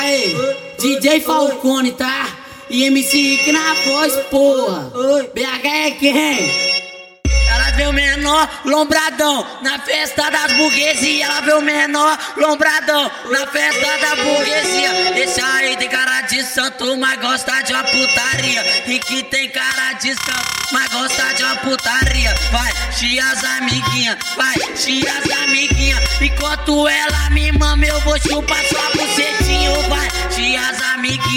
Aê, DJ Falcone, tá? E MC Rick na voz, porra. BH é quem? Ela vê o menor lombradão na festa das burguesias. Ela vê o menor lombradão na festa da burguesia. Esse aí tem cara de santo, mas gosta de uma putaria. E que tem cara de santo, mas gosta de uma putaria. Vai, chia as amiguinhas, vai, chia as amiguinhas. Enquanto ela me mama, eu vou chupar sua bucetinha.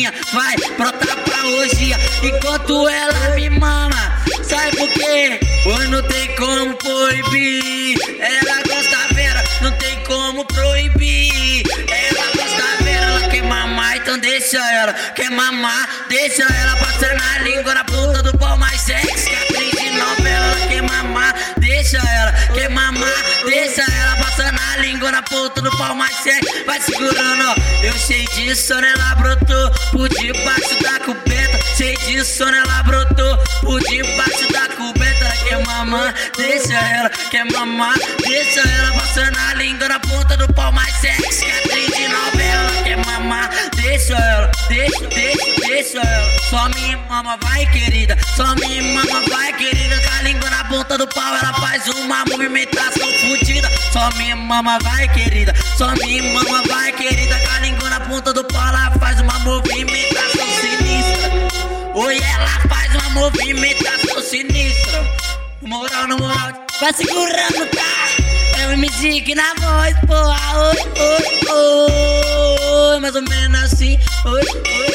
Amiguinhas, vai, brota pra hoje. Enquanto ela me mama, sabe por quê? Pois não tem como proibir. Ela gosta vera, não tem como proibir. Ela gosta vera, ela quer mamar, então deixa ela. Quer mamar, deixa ela passando a língua na ponta do pau mais sexy. Atriz de novela, ela quer mamar, deixa ela. Quer mamar, deixa ela passando a língua na ponta do pau mais sexy. Vai segurando. Eu sei disso, né? Ela brotou por debaixo da coberta. Sei disso, né? Ela brotou por debaixo da coberta. Quer mamar, deixa ela. Quer mamar, deixa ela passando a língua na ponta do pau mais sexy. Que atriz de novela, ela quer mamar, deixa ela. Deixa, deixa, deixa ela. Só me mama, vai querida. Só me mama, vai querida. Com a língua na ponta do pau, ela faz uma movimentação. Só me mama, vai querida. Só me mama, vai querida. Com a língua na ponta do pau, ela faz uma movimentação sinistra. Oi, ela faz uma movimentação sinistra. Moral, no moral, vai segurando, tá? É o MC na voz, porra. Oi, oi, oi. Mais ou menos assim. Oi, oi.